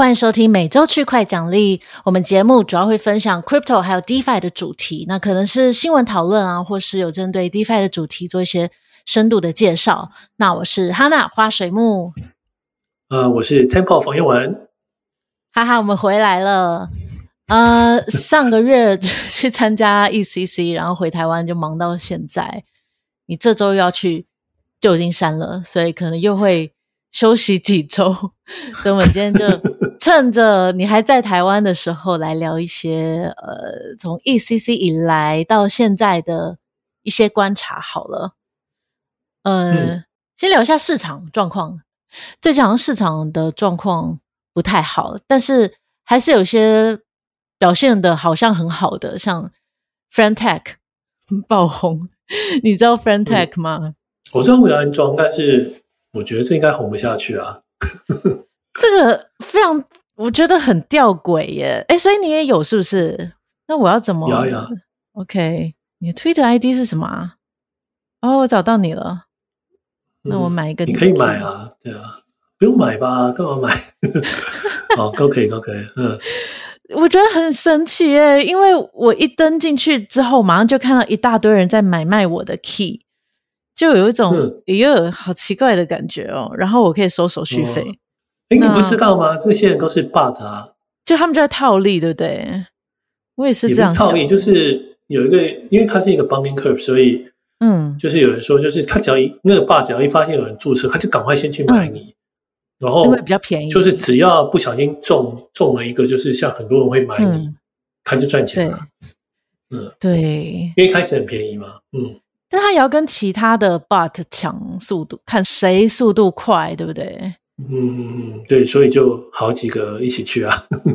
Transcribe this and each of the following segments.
欢迎收听每周区块奖励。我们节目主要会分享 Crypto 还有 DeFi 的主题，那可能是新闻讨论啊，或是有针对 DeFi 的主题做一些深度的介绍。那我是哈娜花水木，呃，我是 Temple 冯彦文，哈哈，我们回来了。呃，上个月去参加 ECC，然后回台湾就忙到现在。你这周又要去旧金山了，所以可能又会休息几周。所以我们今天就趁着你还在台湾的时候，来聊一些呃，从 ECC 以来到现在的一些观察好了。呃，嗯，先聊一下市场状况。最近好像市场的状况不太好，但是还是有些。表现的好像很好的，像 Friend.tech 爆红，你知道 Friend.tech 吗？嗯，我知道我要安装，但是我觉得这应该红不下去啊。这个非常，我觉得很吊诡耶。哎，所以你也有是不是？那我要怎么？有有。OK，你的 Twitter ID 是什么啊？哦，我找到你了。那我买一个，嗯，你可以买啊，对啊，不用买吧？干嘛买？好，都可以，都可以，嗯。我觉得很神奇耶，因为我一登进去之后，马上就看到一大堆人在买卖我的 key，就有一种哎呦，好奇怪的感觉哦。然后我可以收手续费。哎，你不知道吗？这些人都是 bot 啊，就他们就在套利，对不对？我也是这样套利，就是有一个，因为它是一个 bonding curve，所以嗯，就是有人说，就是他只要一那个 bot 只要一发现有人注册，他就赶快先去买你。嗯然后因为比较便宜，就是只要不小心中中了一个，就是像很多人会买你，嗯、他就赚钱了。嗯，对，因为开始很便宜嘛。嗯，但他也要跟其他的 bot 抢速度，看谁速度快，对不对？嗯嗯嗯，对，所以就好几个一起去啊。因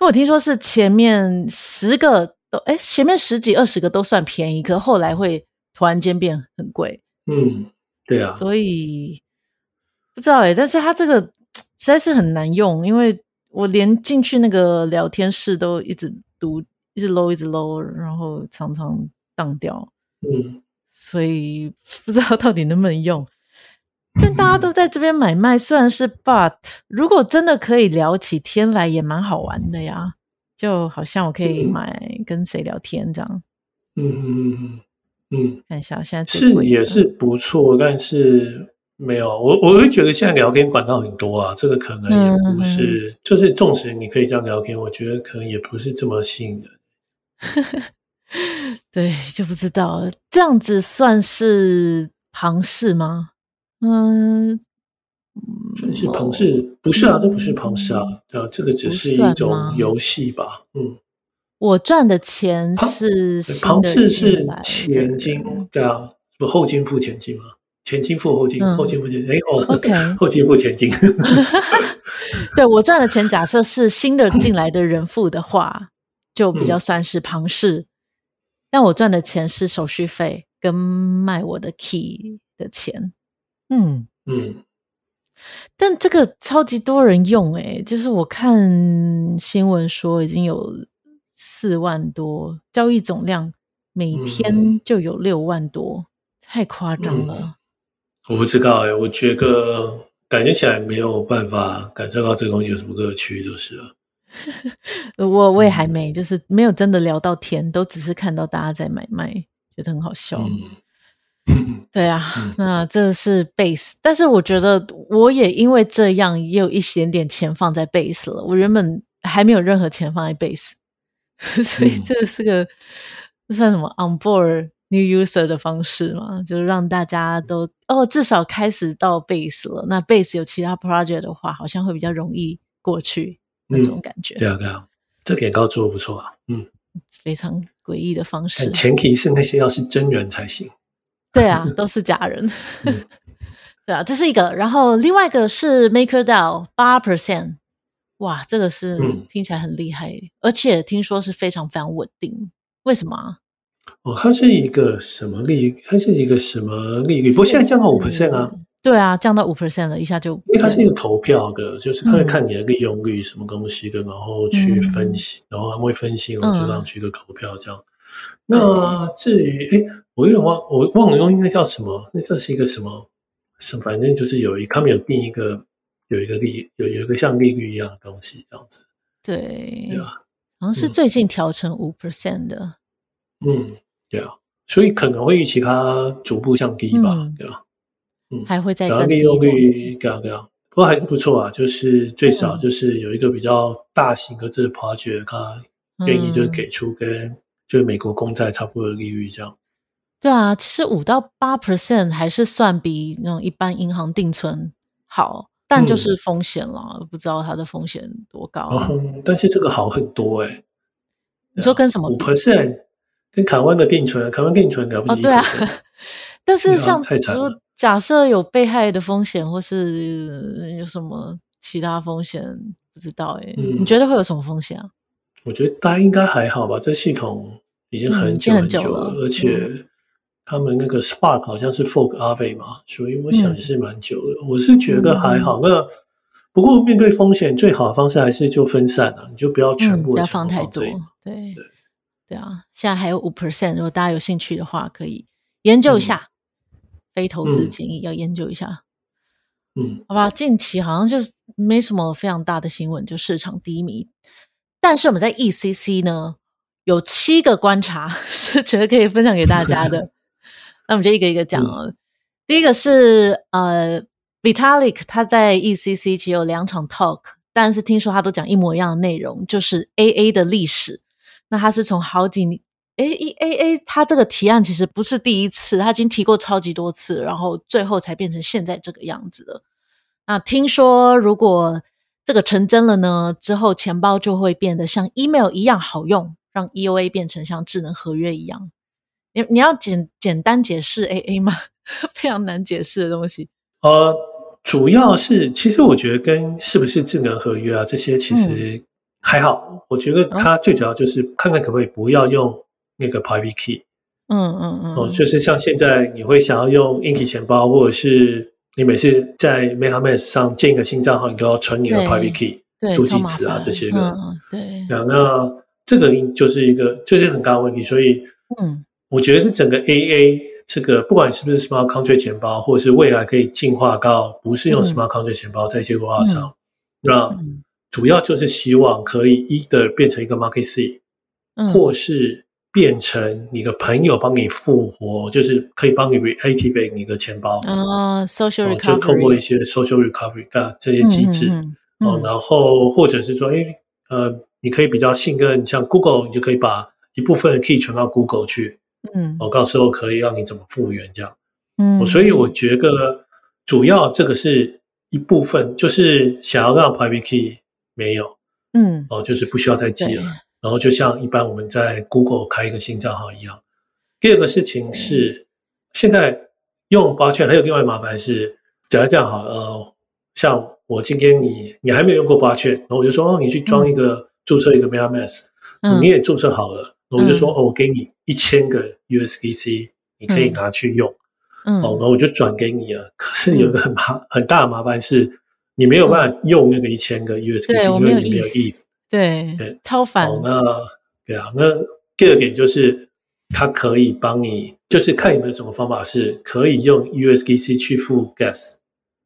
为我听说是前面十个都，哎，前面十几二十个都算便宜，可后来会突然间变很贵。嗯，对啊，所以。不知道哎，但是他这个实在是很难用，因为我连进去那个聊天室都一直读，一直 low，一直 low，然后常常当掉。嗯，所以不知道到底能不能用。但大家都在这边买卖，虽然是 but，如果真的可以聊起天来，也蛮好玩的呀。就好像我可以买跟谁聊天这样。嗯嗯嗯嗯嗯，看一下现在是也是不错，但是。没有，我我会觉得现在聊天管道很多啊，这个可能也不是，嗯、就是纵使你可以这样聊天，我觉得可能也不是这么吸引人。对，就不知道这样子算是庞氏吗？嗯，算是庞氏？不是啊，这不是庞氏啊，对啊，这个只是一种游戏吧。嗯，我赚的钱是庞氏是前金，对啊，不后金付前金吗？前金付后金，后金付前金，哎哦，OK，后金付前金。对，我赚的钱，假设是新的进来的人付的话，就比较算是庞氏。但我赚的钱是手续费跟卖我的 key 的钱。嗯嗯。但这个超级多人用诶，就是我看新闻说已经有四万多交易总量，每天就有六万多，太夸张了。我不知道哎、欸，我觉得感觉起来没有办法感受到这个东西有什么乐趣，就是了。我我也还没，就是没有真的聊到天，都只是看到大家在买卖，觉得很好笑。嗯、对啊，嗯、那这是 Base，但是我觉得我也因为这样也有一点点钱放在 Base 了。我原本还没有任何钱放在 Base，所以这是个这算什么 On Board？New user 的方式嘛，就是让大家都哦，至少开始到 base 了。那 base 有其他 project 的话，好像会比较容易过去那种感觉。嗯、对啊，对啊，这点高做的不错啊。嗯，非常诡异的方式。前提是那些要是真人才行。对啊，都是假人。嗯、对啊，这是一个。然后另外一个是 MakerDAO 八 percent，哇，这个是听起来很厉害，嗯、而且听说是非常非常稳定。为什么？哦，它是一个什么利？它是一个什么利率？不过现在降到五 percent 啊？对啊，降到五 percent 了，一下就因为它是一个投票的，就是他会看你的利用率什么东西的，然后去分析，然后他们会分析，然后就让去一个投票这样。那至于哎，我有点忘，我忘了用那个叫什么？那这是一个什么？什么？反正就是有一，他们有定一个有一个利有有一个像利率一样的东西这样子。对，对吧，好像是最近调成五 percent 的。嗯，对啊，所以可能会预期它逐步降低吧，嗯、对吧？嗯，还会再更低。利用率这样这样，不过还不错啊，就是最少就是有一个比较大型的这个 project，它愿意就是给出跟就是美国公债差不多的利率这样。对啊，其实五到八 percent 还是算比那种一般银行定存好，但就是风险了，嗯、不知道它的风险多高、啊嗯。但是这个好很多哎、欸，你说跟什么？五 percent 跟台湾的定存，台湾定存了不起、哦？对啊，但是像比如说假设有被害的风险，或是有什么其他风险，不知道哎、欸嗯，你觉得会有什么风险啊？我觉得大家应该还好吧，这系统已经很久很久了，嗯、而且。嗯他们那个 Spark 好像是 Fork Aave 嘛，所以我想也是蛮久的、嗯。我是觉得还好。嗯、那不过面对风险，最好的方式还是就分散了、啊，你就不要全部的、嗯、不要放太多。对对对啊！现在还有五 percent，如果大家有兴趣的话，可以研究一下。嗯、非投资建议要研究一下。嗯，好吧。近期好像就没什么非常大的新闻，就市场低迷。但是我们在 ECC 呢，有七个观察 是觉得可以分享给大家的。那我们就一个一个讲哦。嗯、第一个是呃，Vitalik 他在 ECC 其实有两场 talk，但是听说他都讲一模一样的内容，就是 AA 的历史。那他是从好几年，诶，AA 他这个提案其实不是第一次，他已经提过超级多次，然后最后才变成现在这个样子的。那听说如果这个成真了呢，之后钱包就会变得像 email 一样好用，让 EOA 变成像智能合约一样。你你要简简单解释 AA 吗？非常难解释的东西。呃，主要是其实我觉得跟是不是智能合约啊这些其实还好。嗯、我觉得它最主要就是看看可不可以不要用那个 private key。嗯嗯嗯。哦，就是像现在你会想要用 Inky 钱包，或者是你每次在 MetaMask 上建一个新账号，你都要存你的 private key、助记词啊这些个。嗯对。那这个就是一个就是很大的问题，所以嗯。我觉得是整个 AA 这个，不管是不是 Smart Contract 钱包，或者是未来可以进化到不是用 Smart Contract 钱包在结构化上，嗯、那主要就是希望可以 either 变成一个 Market C，、嗯、或是变成你的朋友帮你复活，就是可以帮你 reactivate 你的钱包。啊，Social Recovery，就透过一些 Social Recovery 啊这些机制、嗯嗯嗯，然后或者是说，哎，呃，你可以比较信任，像 Google，你就可以把一部分的 key 传到 Google 去。嗯，我到时候可以让你怎么复原这样，嗯，所以我觉得主要这个是一部分，就是想要让 private key 没有，嗯，哦，就是不需要再记了，然后就像一般我们在 Google 开一个新账号一样。第二个事情是，现在用 blockchain 还有另外麻烦是，假如这样好，呃，像我今天你你还没有用过 blockchain，然后我就说哦，你去装一个、嗯、注册一个 MetaMask，你也注册好了。我就说哦，我给你一千个 USDC，你可以拿去用。嗯，哦，然后我就转给你了。可是有个很麻很大的麻烦是，你没有办法用那个一千个 USDC，因为你没有 ETH。对对，超烦。哦，那对啊，那第二点就是，它可以帮你，就是看有没有什么方法是可以用 USDC 去付 Gas，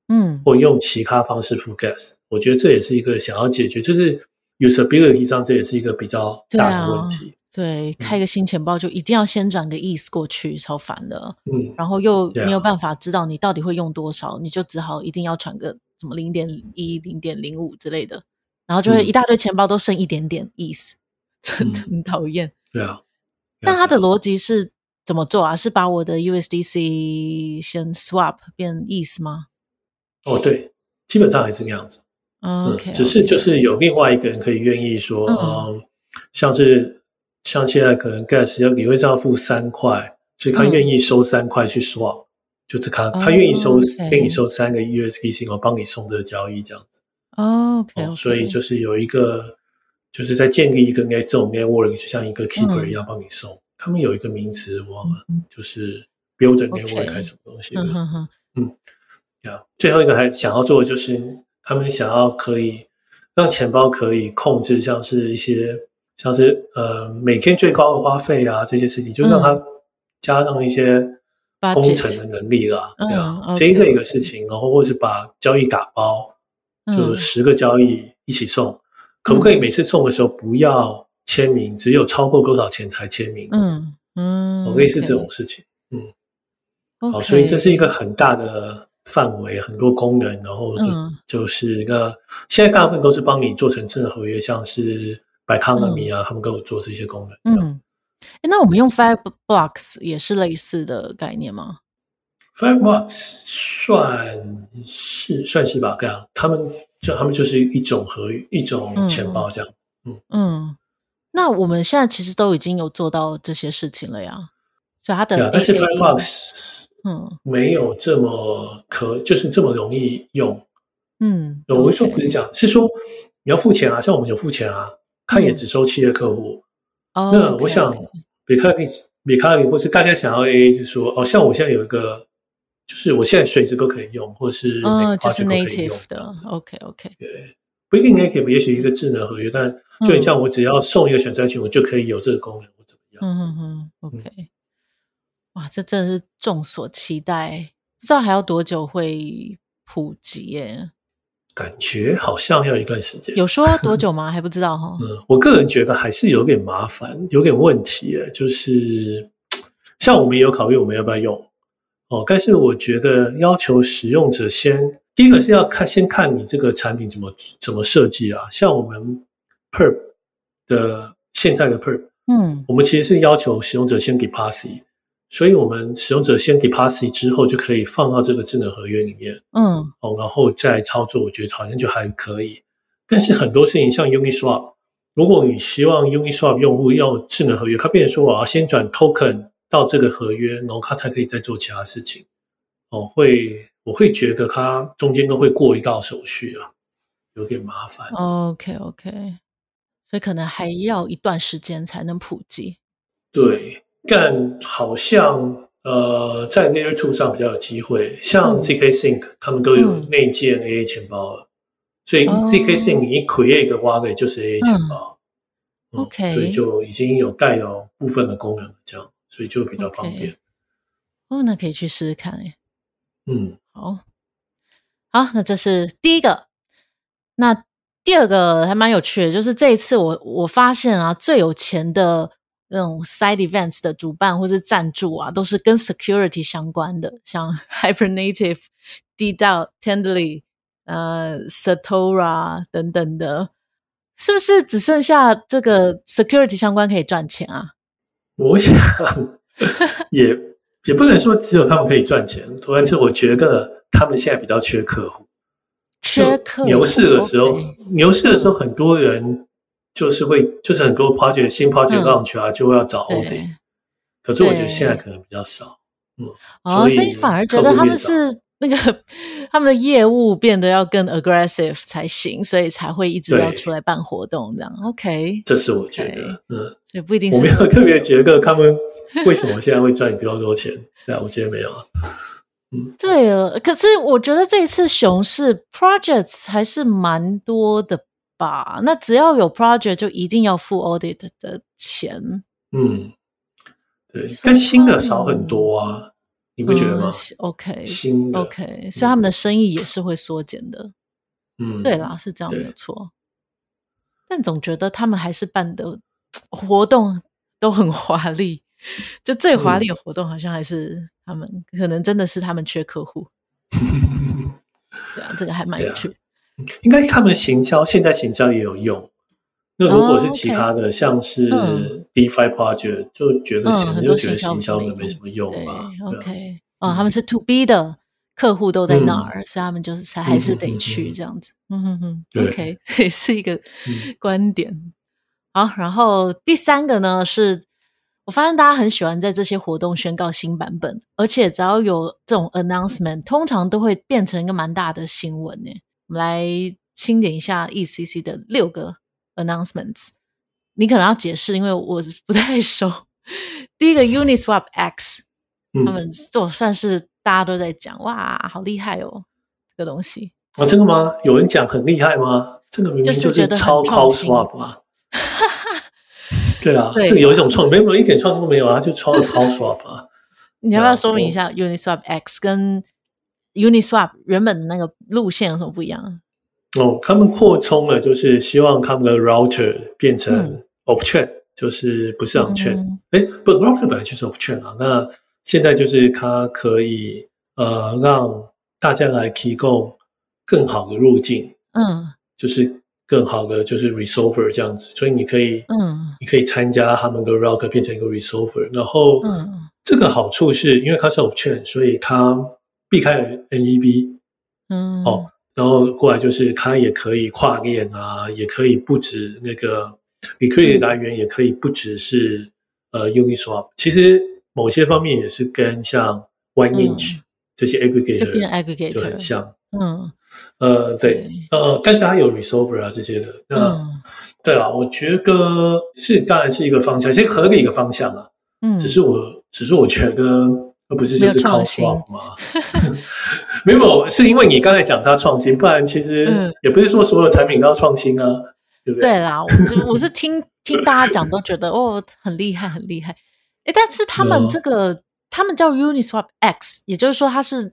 嗯，或用其他方式付 Gas。我觉得这也是一个想要解决，就是 usability 上这也是一个比较大的问题。对，开个新钱包就一定要先转个 ETH 过去，超烦的。嗯，然后又没有办法知道你到底会用多少，你就只好一定要传个什么零点一、零点零五之类的，然后就会一大堆钱包都剩一点点意思，嗯真的很讨厌。对啊，但他的逻辑是怎么做啊？是把我的 USDC 先 swap 变意思吗？哦，对，基本上还是那样子。OK，只是就是有另外一个人可以愿意说，嗯，像是。像现在可能 gas 要理论上要付三块，所以他愿意收三块去 swap，、嗯、就是他他愿意收.给你收三个 USDC，我帮你送这个交易这样子。哦、okay. 哦，所以就是有一个就是在建立一个这种 network，就像一个 keeper 一样帮你送、嗯。他们有一个名词我忘了，就是 build network 还是什么东西.嗯哼嗯，呀，最后一个还想要做的就是他们想要可以让钱包可以控制，像是一些。像是呃每天最高的花费啊这些事情，就让它加上一些工程的能力啦，嗯、对啊，这一个一个事情，然后或是把交易打包，就十个交易一起送，嗯、可不可以每次送的时候不要签名，只有超过多少钱才签名？嗯嗯，类似这种事情，嗯，好，所以这是一个很大的范围，很多功能，然后就就是一个现在大部分都是帮你做成智能合约，像是 Biconomy 啊，他们都有做这些功能。嗯，那我们用 Fireblocks 也是类似的概念吗？Fireblocks 算是算是吧，这样，他们就他们就是一种合一种钱包这样，嗯。嗯，那我们现在其实都已经有做到这些事情了呀，所以它的但是 Fireblocks 嗯。没有这么可就是这么容易用，嗯，我说不是这样，是说你要付钱啊，像我们有付钱啊，他也只收企业客户，哦，那我想比特币比特币或是大家想要 AA，就是说哦，像我现在有一个。就是我现在随时都可以用，或是嗯，就是 native 的，OK OK，对，不一定 native，也许一个智能合约，但就很像我只要送一个选择权，我就可以有这个功能，或怎么样？嗯嗯嗯，OK，哇，这真的是众所期待，不知道还要多久会普及耶？感觉好像要一段时间，有说要多久吗？还不知道哈。嗯，我个人觉得还是有点麻烦，有点问题耶，就是 像我们也有考虑，我们要不要用？哦，但是我觉得要求使用者先，第一个是要看先看你这个产品怎么怎么设计啊。像我们 Perp 的现在的 Perp，嗯，我们其实是要求使用者先给 Passy，所以我们使用者先给 Passy 之后，就可以放到这个智能合约里面，嗯，哦，然后再操作，我觉得好像就还可以。但是很多事情像 Uniswap，如果你希望 Uniswap 用户要智能合约，他变成说我要先转 Token。到这个合约，然后他才可以再做其他事情。哦，会，我会觉得他中间都会过一道手续啊，有点麻烦。OK，OK，所以可能还要一段时间才能普及。对，但好像呃，在 Layer Two 上比较有机会，像 ZK Sync 他们都有内建 AA 钱包了，嗯、所以 ZK Sync 你一 create 一个 wallet 就是 AA 钱包。嗯、OK，所以就已经有带有部分的功能了，这样。所以就比较方便。Okay. 哦，那可以去试试看诶。嗯，好，好，那这是第一个。那第二个还蛮有趣的，就是这一次我我发现啊，最有钱的那种 side events 的主办或是赞助啊，都是跟 security 相关的，像 Hypernative、DAO、Tenderly、呃 Satora 等等的，是不是只剩下这个 security 相关可以赚钱啊？我想也也不能说只有他们可以赚钱，而且我觉得他们现在比较缺客户。缺客户。牛市的时候，牛市的时候，很多人就是会，就是很多 project 新 project launch 啊，就会要找 audit。可是我觉得现在可能比较少。嗯，哦，所以反而觉得他们是。那个他们的业务变得要更 aggressive 才行，所以才会一直要出来办活动这样。OK，这是我觉得，okay, 嗯，所以不一定是。我没有特别觉得他们为什么现在会赚比较多钱，对啊，我觉得没有。嗯，对了，可是我觉得这一次熊市 projects 还是蛮多的吧？那只要有 project 就一定要付 audit 的钱。嗯，对，但新的少很多啊。你不觉得吗？嗯，OK，新的 OK，所以他们的生意也是会缩减的。嗯，对啦，是这样没有错。但总觉得他们还是办的活动都很华丽，就最华丽的活动好像还是他们，嗯，可能真的是他们缺客户。对啊，这个还蛮有趣的。应该他们行销，现在行销也有用。那如果是其他的，像是 DeFi project，就觉得可能就觉得行销的没什么用嘛。OK，哦，他们是 To B 的客户都在那儿，所以他们就是才还是得去这样子。嗯哼哼，OK，这也是一个观点。好，然后第三个呢，是我发现大家很喜欢在这些活动宣告新版本，而且只要有这种 announcement，通常都会变成一个蛮大的新闻呢。我们来清点一下 ECC 的六个。Announcements，你可能要解释，因为我不太熟。第一个 Uniswap X，、嗯、他们就算是大家都在讲，哇，好厉害哦，这个东西。啊，真的吗？有人讲很厉害吗？这个明明就是超 Cloud Swap 啊。对啊，对这个有一种创，没有一点创意都没有啊，就超 Cloud Swap 啊。你要不要说明一下 Uniswap X 跟 Uniswap 原本的那个路线有什么不一样？哦，他们扩充了，就是希望他们的 router 变成 off chain，、嗯、就是不是 on chain。哎、嗯，不，router 本来就是 off chain 啊。那现在就是它可以呃让大家来提供更好的路径，嗯，就是更好的就是 resolver 这样子。所以你可以，嗯，你可以参加他们的 router 变成一个 resolver，然后，嗯，这个好处是因为它是 off chain，所以它避开了 NEV，嗯，哦。然后过来就是它也可以跨链啊，也可以不止那个 liquidity 来源，也可以不只是呃 Uniswap。其实某些方面也是跟像 Oneinch 这些 aggregator 就很像。嗯，呃，对，呃，但是它有 resolver 啊这些的。那对啊，我觉得是当然是一个方向，是合理一个方向啊。嗯，只是我只是我觉得。而不是就是靠 swap 吗？没有，是因为你刚才讲它创新，不然其实也不是说所有产品都要创新啊，嗯、对不对？对啦，我我是听 听大家讲都觉得哦很厉害很厉害，诶但是他们这个、嗯、他们叫 Uniswap X，也就是说它是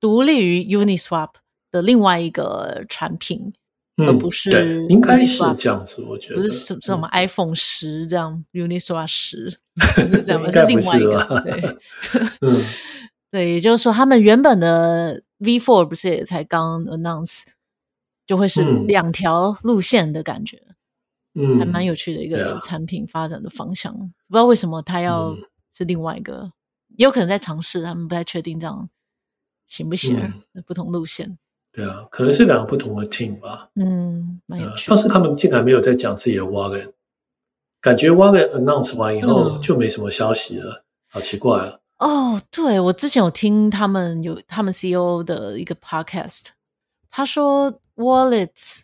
独立于 Uniswap 的另外一个产品。而不是应该是这样子，我觉得不是什什么 iPhone 十这样，Uniswap 十 不是这样，是另外一个。对，嗯，对，也就是说，他们原本的 V4 不是也才刚 announce，就会是两条路线的感觉，嗯，还蛮有趣的一个产品发展的方向。不知道为什么他要是另外一个，也有可能在尝试，他们不太确定这样行不行，不同路线。对啊，可能是两个不同的 team 吧。嗯，蛮有趣。但是他们竟然没有在讲自己的 wallet，感觉 wallet announce 完以后就没什么消息了，嗯、好奇怪啊。哦，对，我之前有听他们有他们 CEO 的一个 podcast，他说 wallet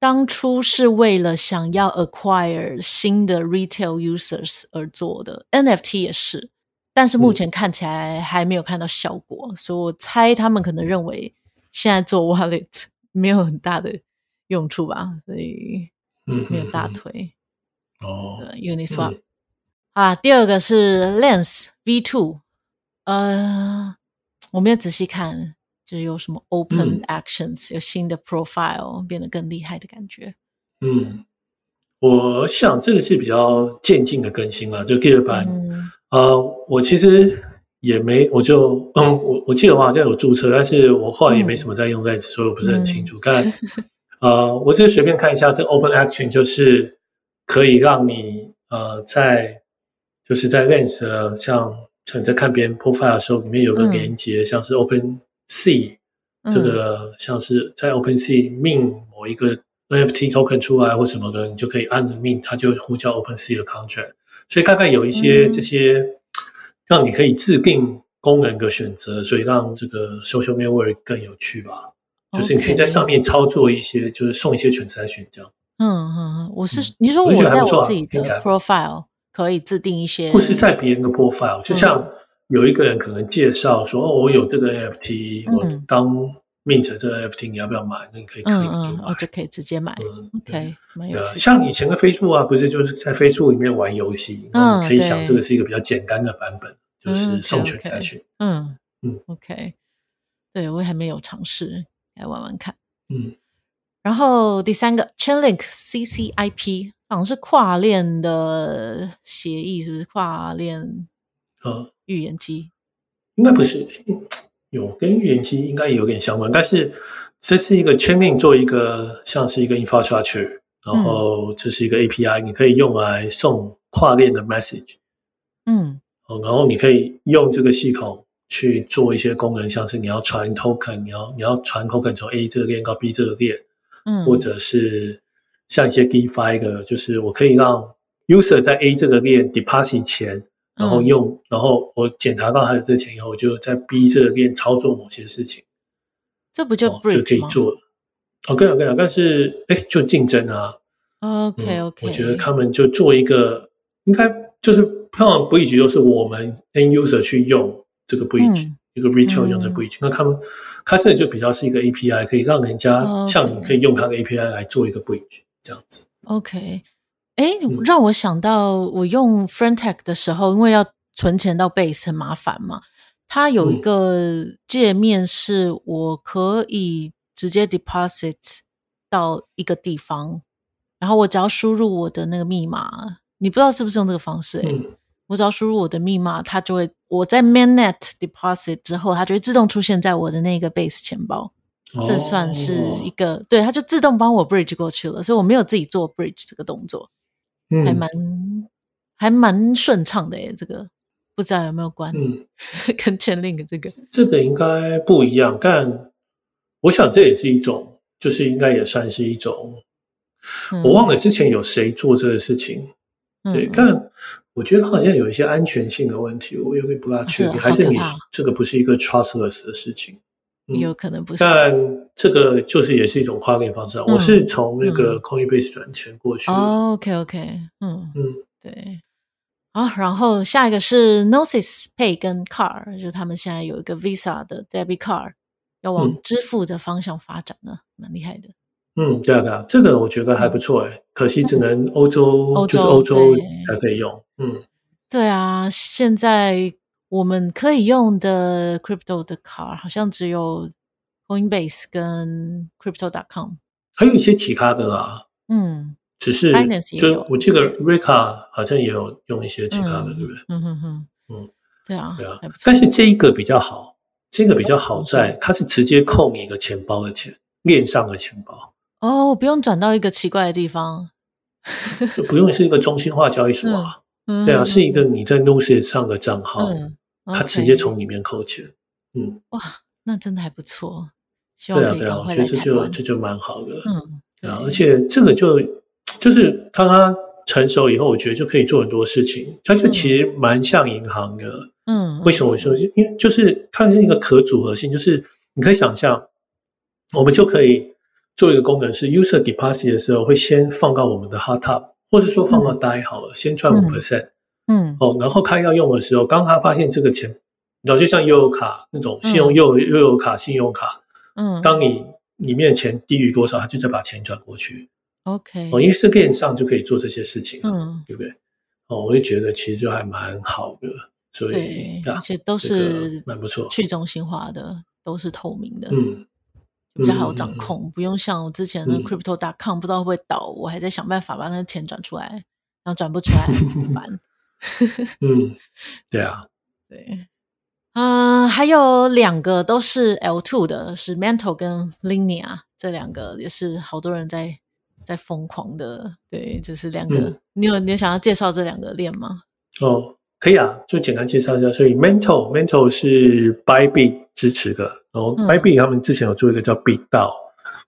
当初是为了想要 acquire 新的 retail users 而做的，NFT 也是，但是目前看起来还没有看到效果，嗯、所以我猜他们可能认为。现在做 wallet 没有很大的用处吧，所以没有大推。哦，Uniswap 啊，第二个是 Lens V2，呃，我没有仔细看，就是有什么 Open Actions，、嗯、有新的 profile 变得更厉害的感觉。嗯，我想这个是比较渐进的更新了，就 Git 版。嗯、呃，我其实。也没，我就嗯，我我记得我好像有注册，但是我后来也没什么在用嗯、所以我不是很清楚。看、嗯，呃，我只是随便看一下，这 Open Action 就是可以让你呃在就是在 Lens 像像你在看别人 profile 的时候，里面有个连接，嗯、像是 Open Sea、嗯、这个像是在 Open Sea mint 某一个 NFT token 出来或什么的，你就可以按个 mint，它就呼叫 Open Sea 的 contract。所以大概有一些这些。嗯让你可以制定功能的选择，所以让这个 social network 更有趣吧。就是你可以在上面操作一些，就是送一些权责选这样。嗯嗯嗯，我是你说我在我自己的 profile 可以制定一些，不是在别人的 profile，就像有一个人可能介绍说、嗯、哦，我有这个 NFT，、嗯、我当 mint 这个 NFT，你要不要买？那你可以可以就买，我、嗯、就可以直接买。嗯、OK，像以前的 Facebook 啊，不是就是在 Facebook 里面玩游戏，嗯，可以想这个是一个比较简单的版本。就是授权筛选，嗯嗯，OK，对，我还没有尝试来玩玩看，嗯。然后第三个 Chainlink CCIP 好像是跨链的协议，是不是跨链？呃，预言机应该不是，有跟预言机应该有点相关，但是这是一个 Chainlink 做一个像是一个 infrastructure，然后这是一个 API，你可以用来送跨链的 message，嗯。然后你可以用这个系统去做一些功能，像是你要传 token，你要你要传 token 从 A 这个链到 B 这个链，嗯，或者是像一些 DeFi 的，就是我可以让 user 在 A 这个链 deposit 钱，然后用，嗯、然后我检查到他的这钱以后，我就在 B 这个链操作某些事情，这不就 Bridge 就可以做？OK OK 啊，但是哎，就竞争啊，OK OK，、嗯、我觉得他们就做一个，应该就是。通常 bridge 都是我们 end user 去用这个 bridge，、嗯、一个 retail 用这个 bridge，、嗯、那他们它这里就比较是一个 API，可以让人家像你可以用它的 API 来做一个 bridge 这样子。OK，哎，让我想到我用 Friend.tech 的时候，因为要存钱到 Base 很麻烦嘛，它有一个界面是我可以直接 deposit 到一个地方，然后我只要输入我的那个密码，你不知道是不是用这个方式、欸？嗯，我只要输入我的密码，它就会我在 mainnet deposit 之后，它就会自动出现在我的那个 base 钱包。哦、这算是一个对，它就自动帮我 bridge 过去了，所以我没有自己做 bridge 这个动作，嗯、还蛮还蛮顺畅的耶。这个不知道有没有关？嗯，跟 Chainlink 这个这个应该不一样，但我想这也是一种，就是应该也算是一种。嗯、我忘了之前有谁做这个事情，嗯、对，但我觉得好像有一些安全性的问题，我有点不大确定，还是你这个不是一个 trustless 的事情？有可能不是，但这个就是也是一种跨链方式。我是从那个 Coinbase 转钱过去。OK OK，嗯嗯，对。好，然后下一个是 Gnosis Pay 跟 Car，就是他们现在有一个 Visa 的 Debit Card 要往支付的方向发展呢，蛮厉害的。嗯，对啊对啊，这个我觉得还不错诶，可惜只能欧洲，就是欧洲才可以用。嗯，对啊，现在。我们可以用的 crypto 的卡好像只有 Coinbase 跟 Crypto.com，还有一些其他的啦。嗯，只是就我记得 Rika 好像也有用一些其他的，嗯、对不对？嗯哼哼，嗯，对啊，对啊。但是这一个比较好，这个比较好在它是直接扣你一个钱包的钱，链上的钱包。哦，不用转到一个奇怪的地方，就不用是一个中心化交易所啊。嗯、对啊，是一个你在 Gnosis 上的账号。嗯他直接从里面扣钱嗯，哇，那真的还不错。对啊，对啊，我觉得这就这就蛮好的，嗯，对啊，而且这个就就是当它成熟以后，我觉得就可以做很多事情。它就其实蛮像银行的，嗯，为什么我说？因为就是它是一个可组合性，就是你可以想象，我们就可以做一个功能，是 user deposit 的时候会先放到我们的 hot tub，或者说放到 die 好了，嗯、先赚五 percent。嗯，哦，然后他要用的时候，刚他发现这个钱，然后就像悠游卡那种信用悠悠游卡、信用卡，嗯，当你里面的钱低于多少，他就再把钱转过去。OK，哦，因为是链上就可以做这些事情，嗯，对不对？哦，我就觉得其实就还蛮好的，所以对，而且都是蛮不错，去中心化的，都是透明的，嗯，比较好掌控，不用像我之前的 Crypto.com 不知道会不会倒，我还在想办法把那个钱转出来，然后转不出来，很烦。嗯，对啊，对，啊、呃，还有两个都是 L2 的，是 Mantle 跟 Linea，这两个也是好多人在在疯狂的，对，就是两个，嗯、你有你有想要介绍这两个链吗？哦，可以啊，就简单介绍一下。所以 Mantle Mantle 是 Bybit 支持的，然后 Bybit 他们之前有做一个叫 BitDAO，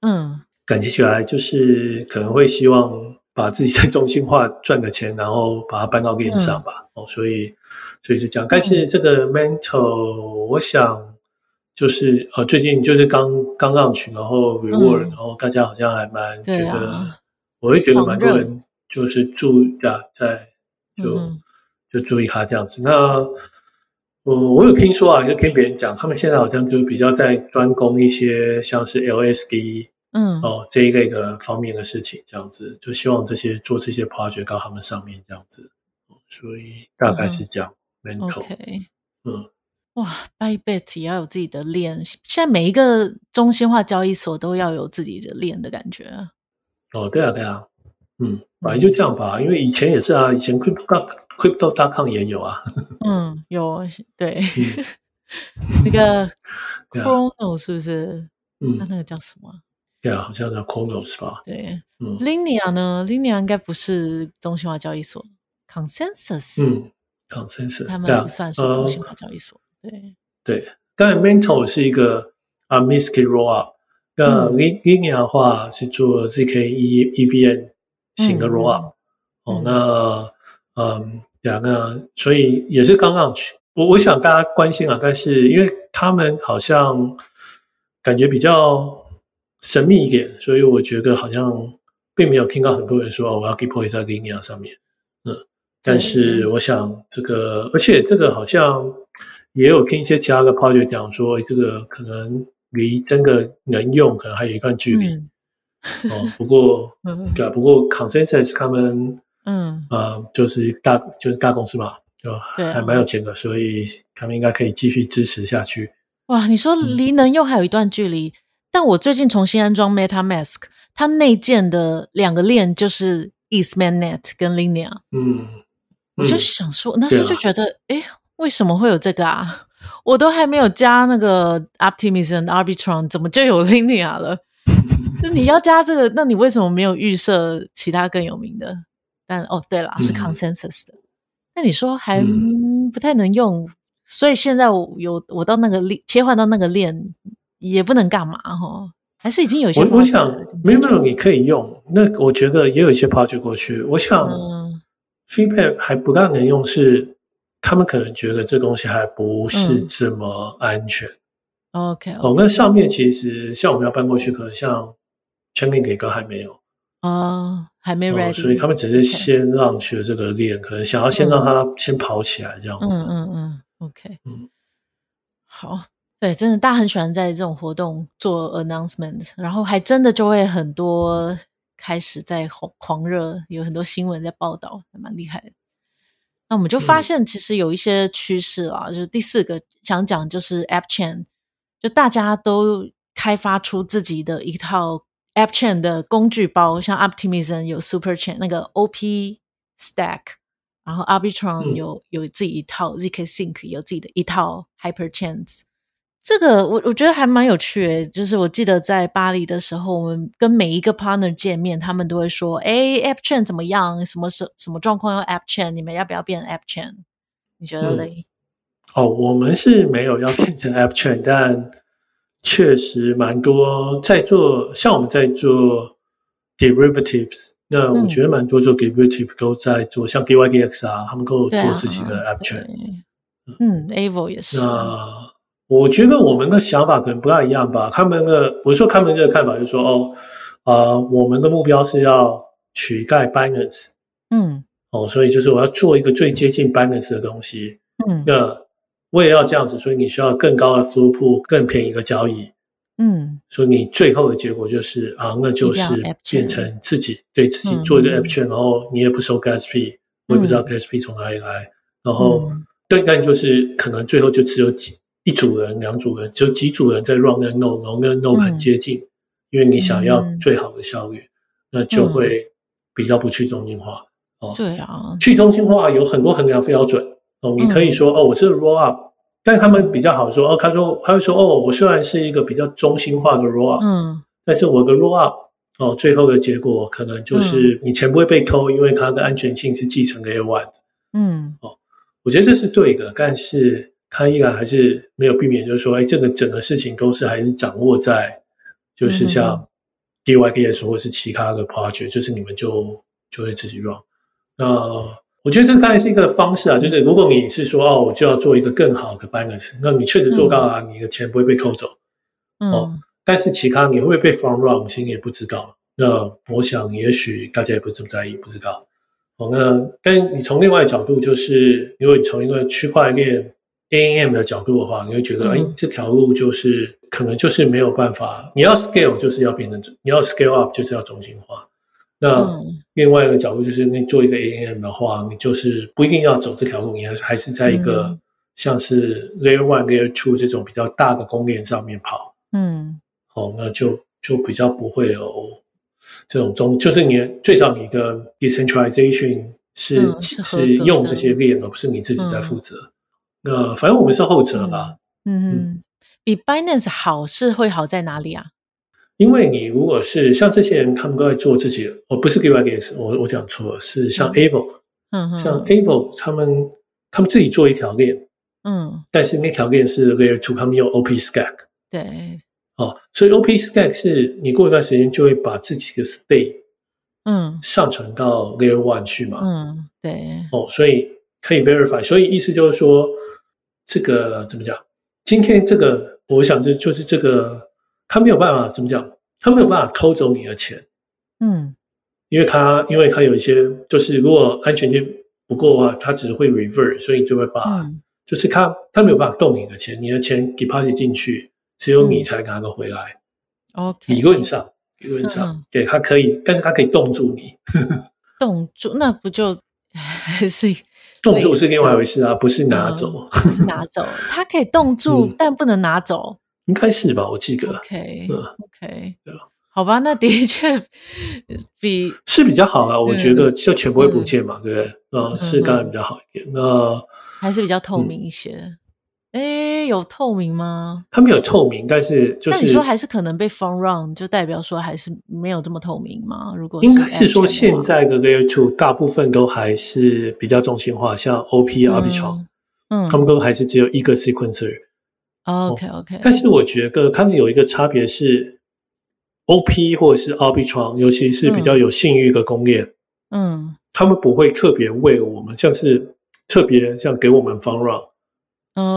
嗯，感觉起来就是可能会希望。把自己在中心化赚的钱，然后把它搬到链上吧。嗯、哦，所以，所以是这样。但是这个 Mantle，我想就是呃，最近就是刚刚 launch，然后 reward，、嗯、然后大家好像还蛮觉得，啊、我会觉得蛮多人就是注意啊，在就、嗯、就注意他这样子。那我、呃、我有听说啊，就听别人讲，他们现在好像就比较在专攻一些像是 LSD。嗯，哦，这一类的方面的事情，这样子，就希望这些做这些 project 到他们上面这样子，所以大概是这样。mental 嗯，哇，Bybit 也要有自己的链，现在每一个中心化交易所都要有自己的链的感觉。哦，对啊，对啊，嗯，反正就这样吧，因为以前也是啊，以前 Crypto Crypto.com 也有啊。嗯，有，对，那个 Chrono 是不是？嗯，那那个叫什么？对啊，好像叫 Cronos 吧。对，嗯，Linea 呢？Linea 应该不是中心化交易所，Consensus。嗯，Consensus，他们不算是中心化交易所。对，对。刚才 Mental 是一个啊 Misky Rollup，那 Linea 的话是做 zk EVM 型的 Rollup。哦，那嗯，两个，所以也是刚刚去。我我想大家关心啊，但是因为他们好像感觉比较。神秘一点，所以我觉得好像并没有听到很多人说哦，我要 deploy 在 Linea 上面，嗯，但是我想这个，而且这个好像也有听一些其他的 project 讲说，这个可能离真的能用可能还有一段距离，嗯、哦，不过 对啊，不过 Consensus 他们，嗯啊、呃，就是大就是大公司嘛，就还蛮有钱的，所以他们应该可以继续支持下去。哇，你说离能用还有一段距离？嗯但我最近重新安装 MetaMask，它内建的两个链就是 EthMainNet 跟 Linear，。嗯，我就想说，那时候就觉得，哎、啊，为什么会有这个啊？我都还没有加那个 Optimism Arbitrum，怎么就有 Linear 了？就你要加这个，那你为什么没有预设其他更有名的？但哦，对了，是 Consensus 的。那、嗯、你说还不太能用，嗯、所以现在我有我到那个链切换到那个链也不能干嘛哈？还是已经有些？我我想没有没有，你可以用。那我觉得也有一些 project 过去。我想、嗯、feedback 还不大能用，是他们可能觉得这东西还不是这么安全。嗯、OK，, okay 哦，那上面其实像我们要搬过去，可能像。全给给哥还没有哦，还没 ready，、哦、所以他们只是先让学这个练.可能想要先让他先跑起来这样子。嗯嗯嗯，OK，嗯，好，对，真的大家很喜欢在这种活动做 announcement，然后还真的就会很多开始在狂狂热，有很多新闻在报道，还蛮厉害的。那我们就发现其实有一些趋势啊、嗯，就是第四个想讲就是 App Chain，就大家都开发出自己的一套。App Chain 的工具包，像 Optimism 有 Super Chain 那个 OP Stack，然后 Arbitron 有、嗯、有自己一套，zk Sync 有自己的一套 Hyper Chains。这个我我觉得还蛮有趣诶，就是我记得在巴黎的时候，我们跟每一个 partner 见面，他们都会说：“哎，App Chain 怎么样？什么什什么状况用 App Chain？你们要不要变 App Chain？” 你觉得嘞、嗯？哦，我们是没有要变成 App Chain，但。确实蛮多在做，像我们在做 derivatives，那我觉得蛮多做 derivatives 都在做，嗯、像 DYDX 啊，他们都有做自己的 app chain。嗯，Avo 也是。那我觉得我们的想法可能不太一样吧。他们的，我说他们的看法就是说，哦，啊、呃，我们的目标是要取代 Binance。嗯。哦，所以就是我要做一个最接近 Binance 的东西。嗯。那。我也要这样子，所以你需要更高的 throughput，更便宜的交易。嗯，所以你最后的结果就是啊，那就是变成自己对自己做一个 app chain，然后你也不收 gas fee，我也不知道 gas fee 从哪里来。然后，但但就是可能最后就只有几一组人、两组人，只有几组人在 run 那 node，然后跟 node 很接近，因为你想要最好的效率，那就会比较不去中心化。哦，对啊，去中心化有很多衡量标准。哦，你可以说哦，我是 roll up，但是他们比较好说哦，他说他会说哦，我虽然是一个比较中心化的 roll up，嗯，但是我的 roll up 哦，最后的结果可能就是你钱不会被偷，因为它的安全性是继承 Layer 1的，嗯，哦，我觉得这是对的，但是他依然还是没有避免，就是说，哎，这个整个事情都是还是掌握在，就是像 dYdX 或是其他的 project，就是你们就就会自己 run，那。我觉得这大概是一个方式啊，就是如果你是说哦，我就要做一个更好的 Binance，那你确实做到了，你的钱不会被扣走，嗯、哦。但是其他你会不会被 front run，其实也不知道。那我想，也许大家也不是这么在意，不知道。哦，那但你从另外一个角度，就是如果你从一个区块链 AMM 的角度的话，你会觉得，哎、嗯，这条路就是可能就是没有办法。你要 scale 就是要变成，你要 scale up 就是要中心化。那另外一个角度就是，你做一个 AMM 的话，你就是不一定要走这条路，你还是还是在一个像是 Layer One、Layer Two 这种比较大的公链上面跑。嗯，好，那就就比较不会有这种中，就是你最少你的 decentralization 是、嗯、是，是用这些链，而不是你自己在负责。嗯、那反正我们是后者吧。嗯嗯，嗯，比 Binance 好是会好在哪里啊？因为你如果是像这些人，他们都在做自己的，哦，不是 DYDX，我我讲错了，是像 Avo，嗯，像 Avo 他们他们自己做一条链，嗯，但是那条链是 Layer Two，他们用 OP Stack，对，哦，所以 OP Stack 是你过一段时间就会把自己的 State，嗯，上传到 Layer One 去嘛，嗯，对，哦，所以可以 Verify，所以意思就是说，这个怎么讲？今天这个，我想这就是这个。他没有办法怎么讲？他没有办法偷走你的钱，嗯，因为他因为他有一些，就是如果安全性不够的话，他只会 revert，所以就会把，嗯、就是他他没有办法动你的钱，你的钱 deposit 进去，只有你才拿得回来。OK，理论上理论上，对，他可以，但是他可以冻住你，冻住那不就还 是冻住是另外一回事啊，不是拿走，不是拿走，他可以冻住，但不能拿走。应该是吧，我记得。Okay, 对吧，好吧，那的确比是比较好啊。我觉得就全不会不见嘛，对不对？嗯，是当然比较好一点。那还是比较透明一些。哎，有透明吗？它没有透明，但是就是你说还是可能被 front run，就代表说还是没有这么透明吗？如果应该是说现在的 Layer Two 大部分都还是比较中心化，像 OP Arbitrum，嗯，他们都还是只有一个 sequencer。OK OK，但是我觉得他们有一个差别是，OP 或者是 Arbitrum，尤其是比较有信誉的公链，嗯，他们不会特别为我们，像是特别像给我们 front run。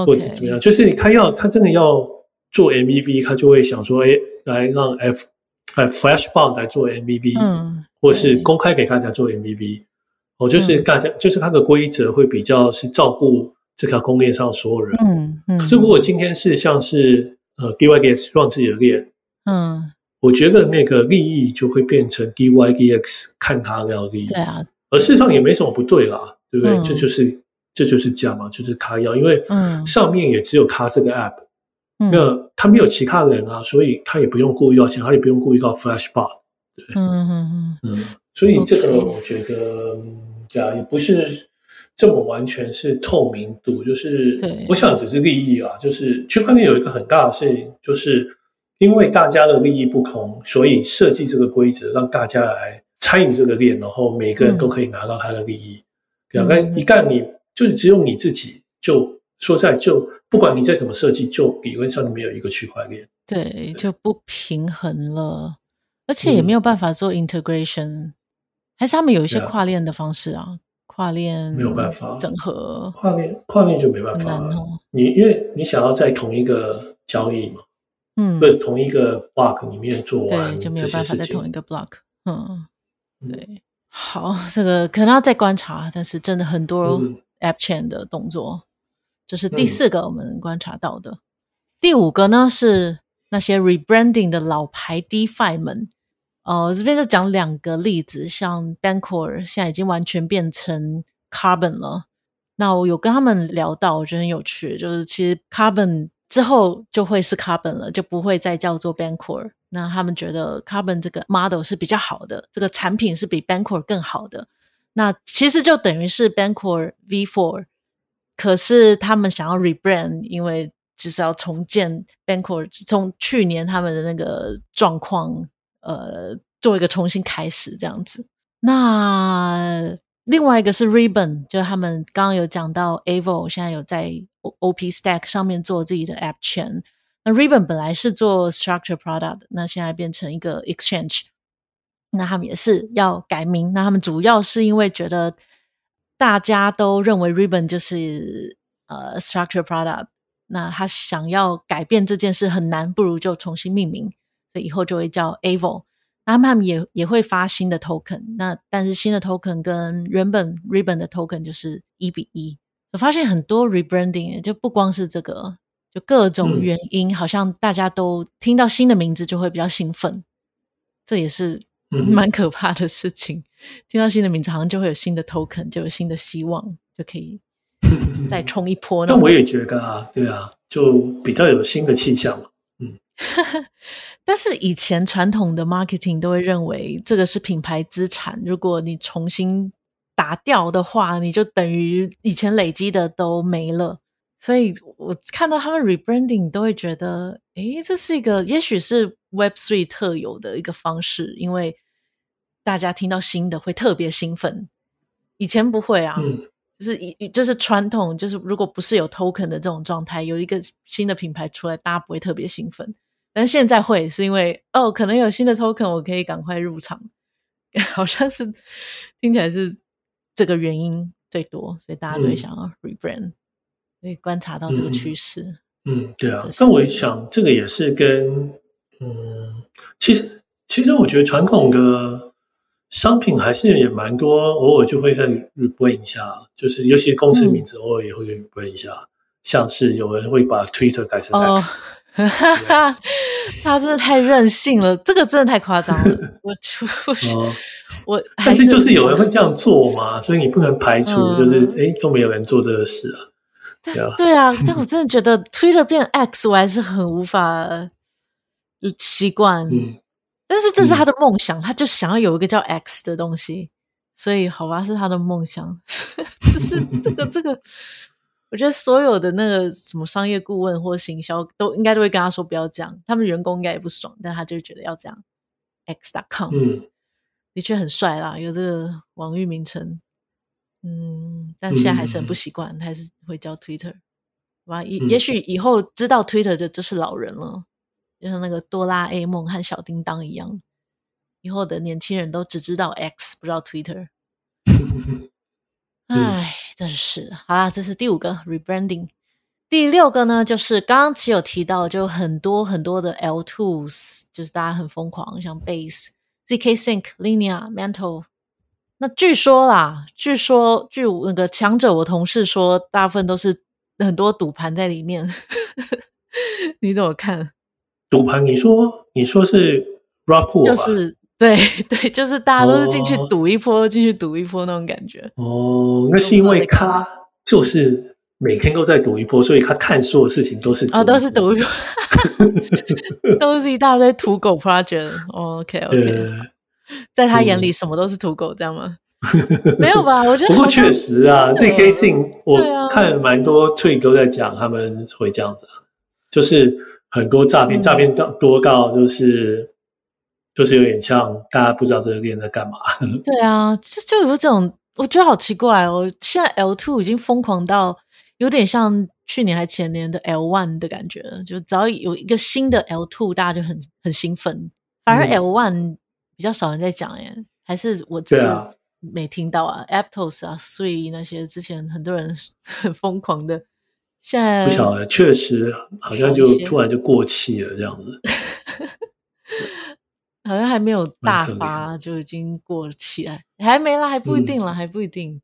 或者怎么样，就是他要他真的要做 MVP，他就会想说，哎，来让 F 哎 Flashbot 来做 MVP，嗯，或是公开给大家做 MVP，哦，就是大家就是它的规则会比较是照顾这条公链上所有人，嗯嗯。可是如果今天是像是呃 DYDX 让自己的链，嗯，我觉得那个利益就会变成 DYDX 看他的利益，对啊，而事实上也没什么不对啦，对不对？这就是。这就是价嘛，就是他要，因为上面也只有他这个 app，、嗯、那他没有其他人啊，所以他也不用故意要钱，他也不用故意要 flash bar，对，嗯嗯嗯嗯，所以这个我觉得，对啊，也不是这么完全是透明度，就是，我想只是利益啊，就是区块链有一个很大的事情，就是因为大家的利益不同，所以设计这个规则，让大家来参与这个链，然后每个人都可以拿到他的利益，两个一旦你。就是只有你自己，就说在就不管你再怎么设计，就理论上你没有一个区块链，对，对。就不平衡了，而且也没有办法做 integration，、嗯、还是他们有一些跨链的方式啊？啊跨链没有办法整合，跨链跨链就没办法了。哦、你因为你想要在同一个交易嘛，嗯，对，同一个 block 里面做完，对，就没有办法在同一个 block，嗯，对，嗯、好，这个可能要再观察，但是真的很多、嗯。App Chain 的动作，这是第四个我们观察到的。嗯、第五个呢是那些 rebranding 的老牌 DeFi 们。呃，这边就讲两个例子，像 Bancor 现在已经完全变成 Carbon 了。那我有跟他们聊到，我觉得很有趣，就是其实 Carbon 之后就会是 Carbon 了，就不会再叫做 Bancor。那他们觉得 Carbon 这个 model 是比较好的，这个产品是比 Bancor 更好的。那其实就等于是 Bancor V4，可是他们想要 rebrand，因为就是要重建 Bancor，从去年他们的那个状况，呃，做一个重新开始这样子。那另外一个是 Ribbon，就是他们刚刚有讲到 Avo 现在有在 OP Stack 上面做自己的 App Chain。那 Ribbon 本来是做 Structure Product，那现在变成一个 Exchange。那他们也是要改名，那他们主要是因为觉得大家都认为 Ribbon 就是呃 Structure Product，那他想要改变这件事很难，不如就重新命名，所以以后就会叫 Avo。那他们也也会发新的 Token，那但是新的 Token 跟原本 Ribbon 的 Token 就是一比一。我发现很多 Rebranding 就不光是这个，就各种原因，嗯、好像大家都听到新的名字就会比较兴奋，这也是。蛮可怕的事情，听到新的名字，好像就会有新的 token，就有新的希望，就可以再冲一波。但我也觉得啊，对啊，就比较有新的气象嘛。嗯，但是以前传统的 marketing 都会认为这个是品牌资产，如果你重新打掉的话，你就等于以前累积的都没了。所以我看到他们 rebranding 都会觉得，诶，这是一个也许是 Web Three 特有的一个方式，因为。大家听到新的会特别兴奋，以前不会啊，嗯、就是以就是传统，就是如果不是有 token 的这种状态，有一个新的品牌出来，大家不会特别兴奋。但现在会，是因为哦，可能有新的 token，我可以赶快入场，好像是听起来是这个原因最多，所以大家都会想要 rebrand，所以观察到这个趋势。嗯，嗯，对啊。但我想这个也是跟嗯，其实其实我觉得传统的。商品还是也蛮多，偶尔就会再 rebrand 一下，就是尤其公司名字偶尔也会 rebrand 一下，嗯、像是有人会把 Twitter 改成 X，哦、他真的太任性了，这个真的太夸张了。我出我，我但是就是有人会这样做嘛，所以你不能排除就是哎、嗯、都没有人做这个事啊。但是对啊，但我真的觉得 Twitter 变 X，我还是很无法习惯。嗯但是这是他的梦想，嗯、他就想要有一个叫 X 的东西，所以好吧，是他的梦想。就是这个这个，我觉得所有的那个什么商业顾问或行销都应该都会跟他说不要这样，他们员工应该也不爽，但他就觉得要这样。X.com，嗯，的确很帅啦，有这个网域名称，嗯，但现在还是很不习惯，他还是会叫 Twitter。哇，也也许以后知道 Twitter 的就是老人了，就像那个哆啦 A 梦和小叮当一样，以后的年轻人都只知道 X，不知道 Twitter。哎，真是好啦，这是第五个 rebranding。第六个呢，就是刚刚其实有提到，就很多很多的 L2s，就是大家很疯狂，像 Base、ZK Sync、Linea、Mantle。那据说啦，据说据那个强者，我同事说，大部分都是。很多赌盘在里面，你怎么看？赌盘？你说你说是 rug pool 就是对 对，就是大家都是进去赌一波，进、哦、去赌一波那种感觉。哦，那是因为他就是每天都在赌一波，所以他看所有事情都是哦，都是赌一波，都是一大堆土狗 project。哦、OK OK，、呃、在他眼里什么都是土狗，这样吗？没有吧？我觉得不过确实啊，ZK Sync 我看蛮多 tweet 都在讲他们会这样子啊，就是很多诈骗，诈骗到多到就是就是有点像大家不知道这个链在干嘛。对啊，就就有这种，我觉得好奇怪哦。现在 L two 已经疯狂到有点像去年还前年的 L one 的感觉了，就只要有一个新的 L two，大家就很很兴奋。反而 L1 比较少人在讲耶，还是我自己。没听到啊，Aptos 啊，Three 那些之前很多人很 疯狂的，现在不晓得，确实好像就突然就过气了这样子，好像还没有大发就已经过期了，还没啦，还不一定啦，嗯、还不一定，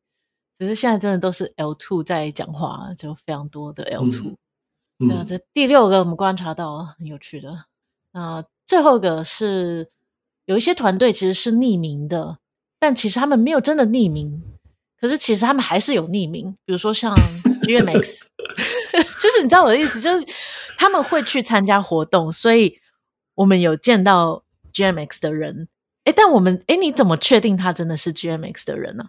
只是现在真的都是 L two 在讲话，就非常多的 L two。那、嗯、这第六个我们观察到很有趣的，那最后一个是有一些团队其实是匿名的。但其实他们没有真的匿名，可是其实他们还是有匿名。比如说像 GMX，就是你知道我的意思，就是他们会去参加活动，所以我们有见到 GMX 的人。哎，但我们哎，你怎么确定他真的是 GMX 的人呢？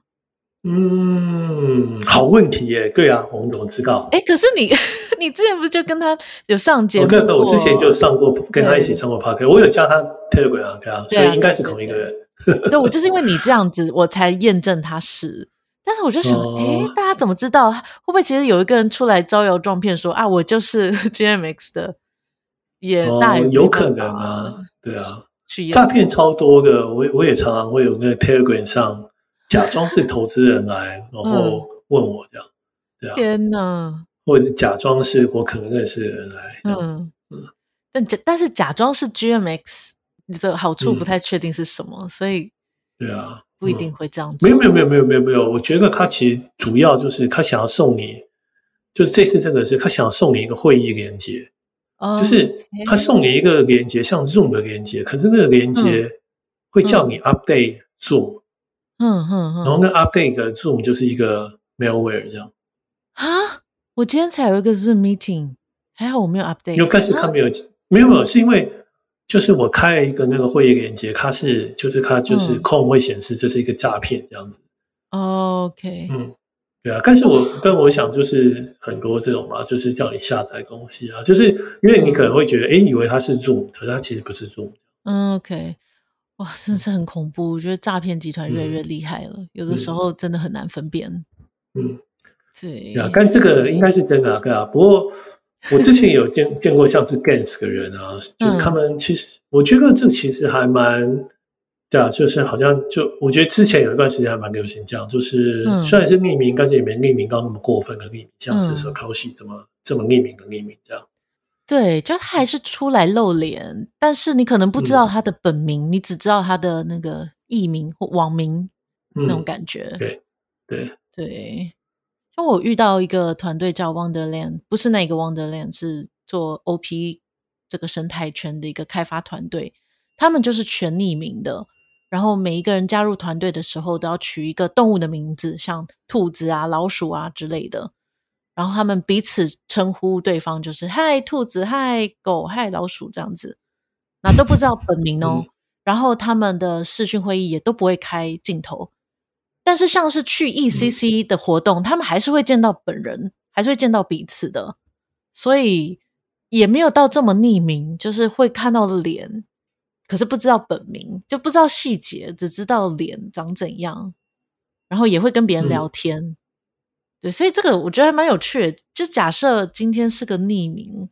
嗯，好问题耶。对啊，我们怎么知道？哎，可是你 你之前不是就跟他有上节目？我跟我之前就上过，跟他一起上过 Podcast，我有加他 Telegram 对啊，所以应该是同一个人。对，我就是因为你这样子，我才验证他是。但是我就想，哎、哦，大家怎么知道？会不会其实有一个人出来招摇撞骗说啊，我就是 GMX 的？也大有可能啊，对啊，诈骗超多的。我我也常常会有那个 Telegram 上假装是投资人来，然后问我这样，对啊。天哪！或者是假装是我可能认识的人来，嗯嗯。但假但是假装是 GMX。你的好处不太确定是什么，嗯、所以对啊，不一定会这样做。没有没有没有没有没有没有，我觉得他其实主要就是他想要送你，就是这次这个是他想要送你一个会议连接，哦、就是他送你一个连接，像 Zoom 的连接，可是那个连接会叫你 update Zoom，嗯嗯嗯，然后那 update 的 Zoom 就是一个 malware 这样。啊，我今天才有一个 Zoom meeting，还好我没有 update，因为开始他没有、啊、没有没有，是因为。就是我开了一个那个会议连接，它是就是它就是 Chrome 会显示这是一个诈骗这样子。哦、OK，嗯，对啊，但是我但我想就是很多这种嘛，就是叫你下载东西啊，就是因为你可能会觉得哎、嗯，以为它是 Zoom，可是它其实不是 Zoom。嗯，OK，哇，真的是很恐怖，我觉得诈骗集团越来越厉害了，嗯，有的时候真的很难分辨。嗯，对啊，但这个应该是真的啊，对啊，不过。我之前有见见过像是 Gans 的人啊，就是他们其实，我觉得这其实还蛮，对啊，就是好像就我觉得之前有一段时间还蛮流行这样，就是虽然是匿名，但是也没匿名到那么过分的匿名，像是 Satoshi 这么这么匿名的匿名这样。对，就他还是出来露脸，但是你可能不知道他的本名，你只知道他的那个艺名或网名那种感觉。对对对。我遇到一个团队叫 Wonderland，不是那个 Wonderland，是做 OP 这个生态圈的一个开发团队。他们就是全匿名的，然后每一个人加入团队的时候都要取一个动物的名字，像兔子啊、老鼠啊之类的。然后他们彼此称呼对方就是“嗨兔子”“嗨狗”“嗨老鼠”这样子，那都不知道本名哦。然后他们的视讯会议也都不会开镜头。但是像是去 ECC 的活动，嗯、他们还是会见到本人，还是会见到彼此的，所以也没有到这么匿名，就是会看到脸，可是不知道本名，就不知道细节，只知道脸长怎样，然后也会跟别人聊天。嗯、对，所以这个我觉得还蛮有趣的。就假设今天是个匿名，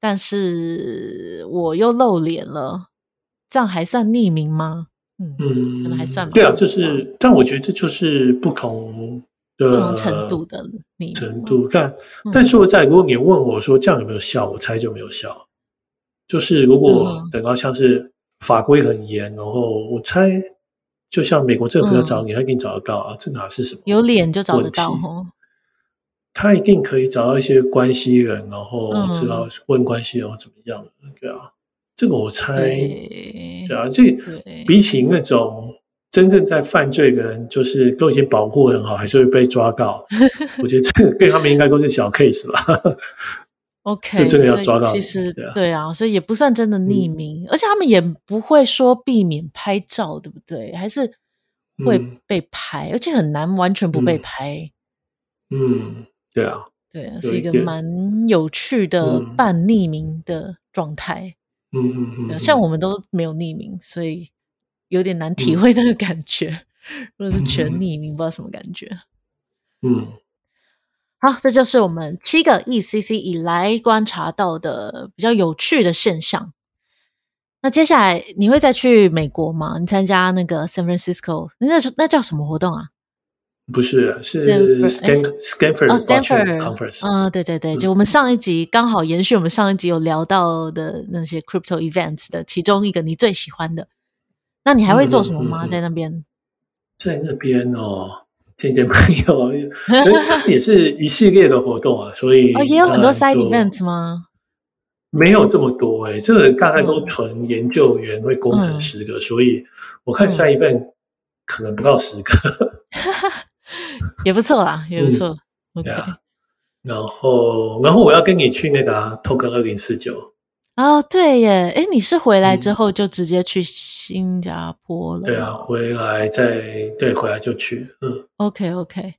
但是我又露脸了，这样还算匿名吗？嗯，可能还算吧。对啊，就是，但我觉得这就是不同的不同程度的程度。但但说实在，如果你问我说这样有没有效，我猜就没有效。就是如果等到像是法规很严，然后我猜，就像美国政府要找你，他一定找得到啊，这哪是什么？有脸就找得到哦。他一定可以找到一些关系人，然后知道问关系人怎么样，对啊。这个我猜，对，对啊，这比起那种真正在犯罪的人，就是都已经保护很好，还是会被抓到。我觉得这个对他们应该都是小 case 吧。OK，就真的要抓到。其实对啊，所以也不算真的匿名，嗯、而且他们也不会说避免拍照，对不对？还是会被拍，嗯、而且很难完全不被拍。嗯，嗯，对啊，对啊，是一个蛮有趣的半匿名的状态。嗯嗯嗯，像我们都没有匿名，所以有点难体会那个感觉。嗯、如果是全匿名，嗯、不知道什么感觉。嗯，好，这就是我们七个 ECC 以来观察到的比较有趣的现象。那接下来你会再去美国吗？你参加那个 San Francisco，那那叫什么活动啊？不是，是 Stanford 哦，Stanford Conference。嗯，对对对，就我们上一集刚好延续我们上一集有聊到的那些 crypto events 的其中一个你最喜欢的，那你还会做什么吗？在那边？在那边哦，见见朋友，也是一系列的活动啊，所以哦也有很多 side events 吗？没有这么多诶，这个大概都纯研究员会工程十个，所以我看 side event 可能不到十个。也不错啦，也不错。嗯、OK，然后，然后我要跟你去那个、啊、Token 二零四九。哦，对耶，哎，你是回来之后就直接去新加坡了？对啊，回来再对，回来就去。嗯，OK，OK，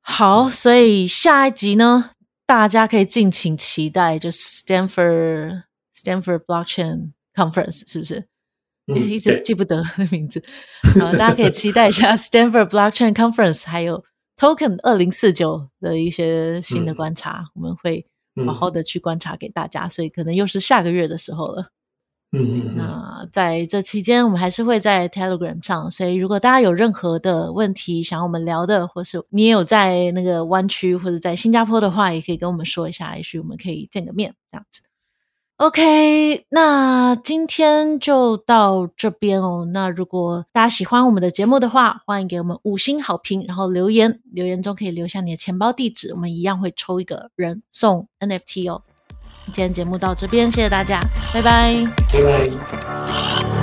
好，所以下一集呢，大家可以敬请期待，就是 Stanford Stanford Blockchain Conference，是不是？一直记不得那名字，好，大家可以期待一下 Stanford Blockchain Conference，还有 Token 二零四九的一些新的观察，嗯、我们会好好的去观察给大家，所以可能又是下个月的时候了。嗯，嗯，那在这期间，我们还是会在 Telegram 上，所以如果大家有任何的问题想要我们聊的，或是你也有在那个湾区或者在新加坡的话，也可以跟我们说一下，也许我们可以见个面，这样子。OK，那今天就到这边哦。那如果大家喜欢我们的节目的话，欢迎给我们五星好评，然后留言，留言中可以留下你的钱包地址，我们一样会抽一个人送 NFT 哦。今天节目到这边，谢谢大家，拜拜，拜拜。